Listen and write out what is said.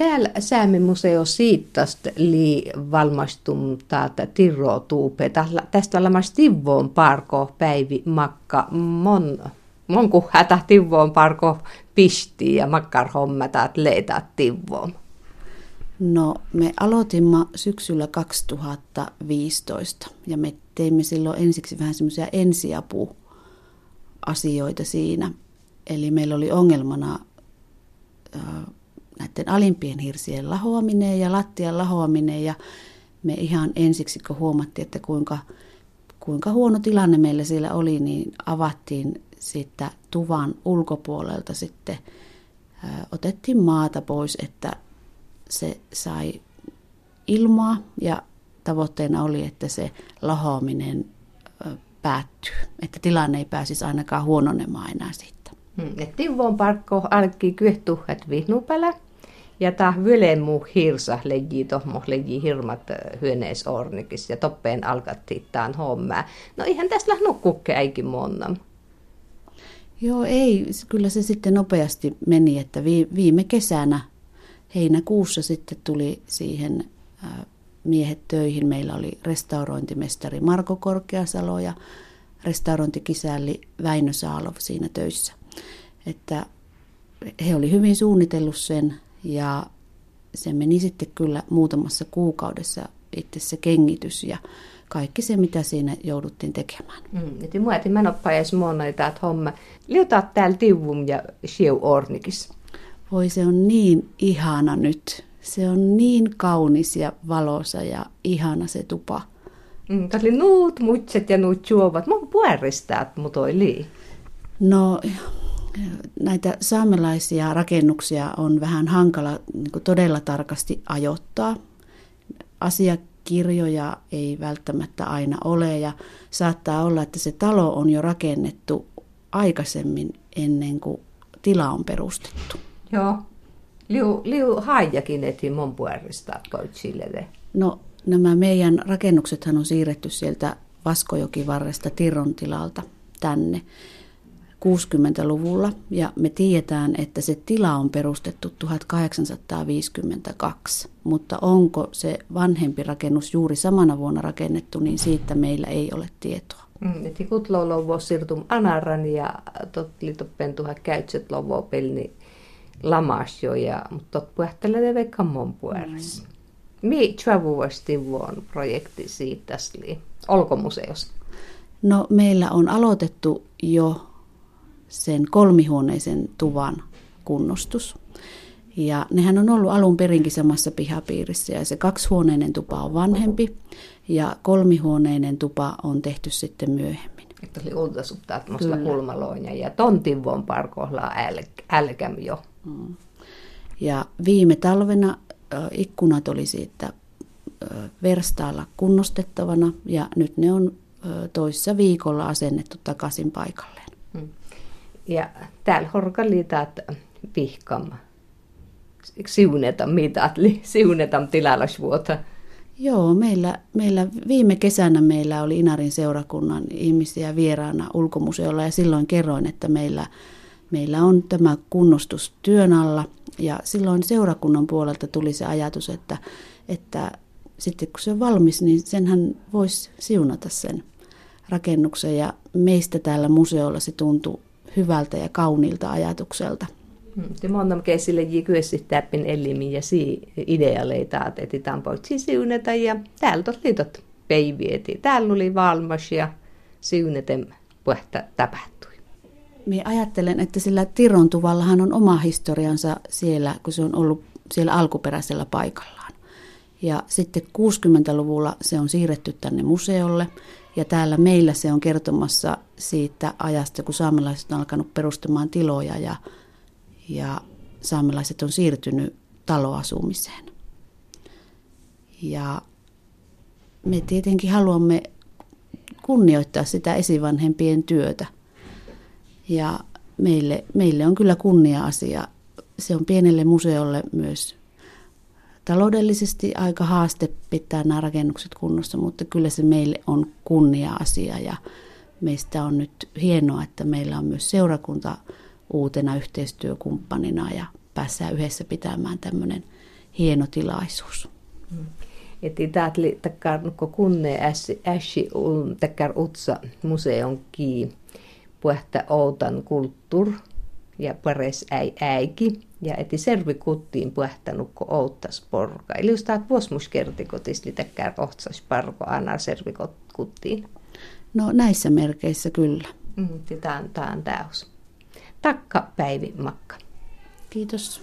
Täällä Säämimuseo siittast li valmastum taata tirro tuupe. Tästä olemassa tivvoon parko päivi makka mon, mon kun hätä tivvoon parko pisti ja makkar homma taat leita tivvoon. No me aloitimme syksyllä 2015 ja me teimme silloin ensiksi vähän semmoisia ensiapuasioita siinä. Eli meillä oli ongelmana näiden alimpien hirsien lahoaminen ja lattian lahoaminen ja me ihan ensiksi kun huomattiin, että kuinka, kuinka huono tilanne meillä siellä oli, niin avattiin siitä tuvan ulkopuolelta sitten, ää, otettiin maata pois, että se sai ilmaa ja tavoitteena oli, että se lahoaminen päättyy, että tilanne ei pääsisi ainakaan huononemaan enää siitä. Hmm. Tivon parkko alkki kyhtu, että ja ta muu hirsa leji tohmo leji hirmat hyöneisornikis ja toppeen alkattiin tämän hommaa. No ihan tässä nukkukke äikin monna. Joo, ei. Kyllä se sitten nopeasti meni, että viime kesänä heinäkuussa sitten tuli siihen miehet töihin. Meillä oli restaurointimestari Marko Korkeasalo ja restaurointikisälli Väinö Saalov siinä töissä. Että he oli hyvin suunnitellut sen ja se meni sitten kyllä muutamassa kuukaudessa itse se kengitys ja kaikki se, mitä siinä jouduttiin tekemään. Mm, että mä en edes monna, että homma. Liutaa täällä tivum ja sieu ornikis. Voi se on niin ihana nyt. Se on niin kaunis ja valoisa ja ihana se tupa. Mm, Tässä oli nuut mutset ja nuut juovat. Mä pueristaa, mutta oli. No näitä saamelaisia rakennuksia on vähän hankala niin todella tarkasti ajoittaa. Asiakirjoja ei välttämättä aina ole ja saattaa olla, että se talo on jo rakennettu aikaisemmin ennen kuin tila on perustettu. Joo. Liu, liu haijakin eti mun puolesta koitsille. No nämä meidän rakennuksethan on siirretty sieltä Vaskojokivarresta Tirron tilalta tänne. 60-luvulla ja me tiedetään, että se tila on perustettu 1852, mutta onko se vanhempi rakennus juuri samana vuonna rakennettu, niin siitä meillä ei ole tietoa. Mm, että kutloulovo siirtum anaran ja totli toppen tuha käytset lovo pelni lamas jo ja mutta tot puhtelee vaikka mon puolessa. Mm. Mi tjavuvasti vuon projekti siitä olkomuseosta? No meillä on aloitettu jo sen kolmihuoneisen tuvan kunnostus. Ja nehän on ollut alun perinkin samassa pihapiirissä ja se kaksihuoneinen tupa on vanhempi ja kolmihuoneinen tupa on tehty sitten myöhemmin. Että oli ultasuttaa kulmaloina ja tontin parkoilla älkäm jo. Mm. Ja viime talvena ikkunat oli siitä verstaalla kunnostettavana ja nyt ne on toissa viikolla asennettu takaisin paikalleen. Ja täällä horkalitat pihkam siuneta mitatli, siuneta tilalasvuota. Joo, meillä, meillä viime kesänä meillä oli Inarin seurakunnan ihmisiä vieraana ulkomuseolla ja silloin kerroin, että meillä, meillä on tämä kunnostus työn alla. Ja silloin seurakunnan puolelta tuli se ajatus, että, että sitten kun se on valmis, niin senhän voisi siunata sen rakennuksen. Ja meistä täällä museolla se tuntui hyvältä ja kauniilta ajatukselta. Det hmm, många jikyessä täppin elimi ja si idealeita, että etitaan pois siuneta ja täällä tot liitot peivieti. Täällä oli valmas ja siuneten puhetta tapahtui. Minä ajattelen, että sillä Tiron tuvallahan on oma historiansa siellä, kun se on ollut siellä alkuperäisellä paikallaan. Ja sitten 60-luvulla se on siirretty tänne museolle ja täällä meillä se on kertomassa siitä ajasta, kun saamelaiset on alkanut perustamaan tiloja ja, ja saamelaiset on siirtynyt taloasumiseen. Ja me tietenkin haluamme kunnioittaa sitä esivanhempien työtä. Ja meille, meille on kyllä kunnia-asia. Se on pienelle museolle myös taloudellisesti aika haaste pitää nämä rakennukset kunnossa, mutta kyllä se meille on kunnia-asia ja meistä on nyt hienoa, että meillä on myös seurakunta uutena yhteistyökumppanina ja päässään yhdessä pitämään tämmöinen hieno tilaisuus. Mm. Et itätli takkar nukko kunne äsi takkar utsa museon ki puhta outan kulttuur ja pares äi äiki ja eti servi kuttiin puhtanukko outtas porka. Eli just taat vuosmuskertikotisli takkar ohtsas parko anna servi kuttiin. No näissä merkeissä kyllä. Mm, tämä on täys. Takka Päivi Makka. Kiitos.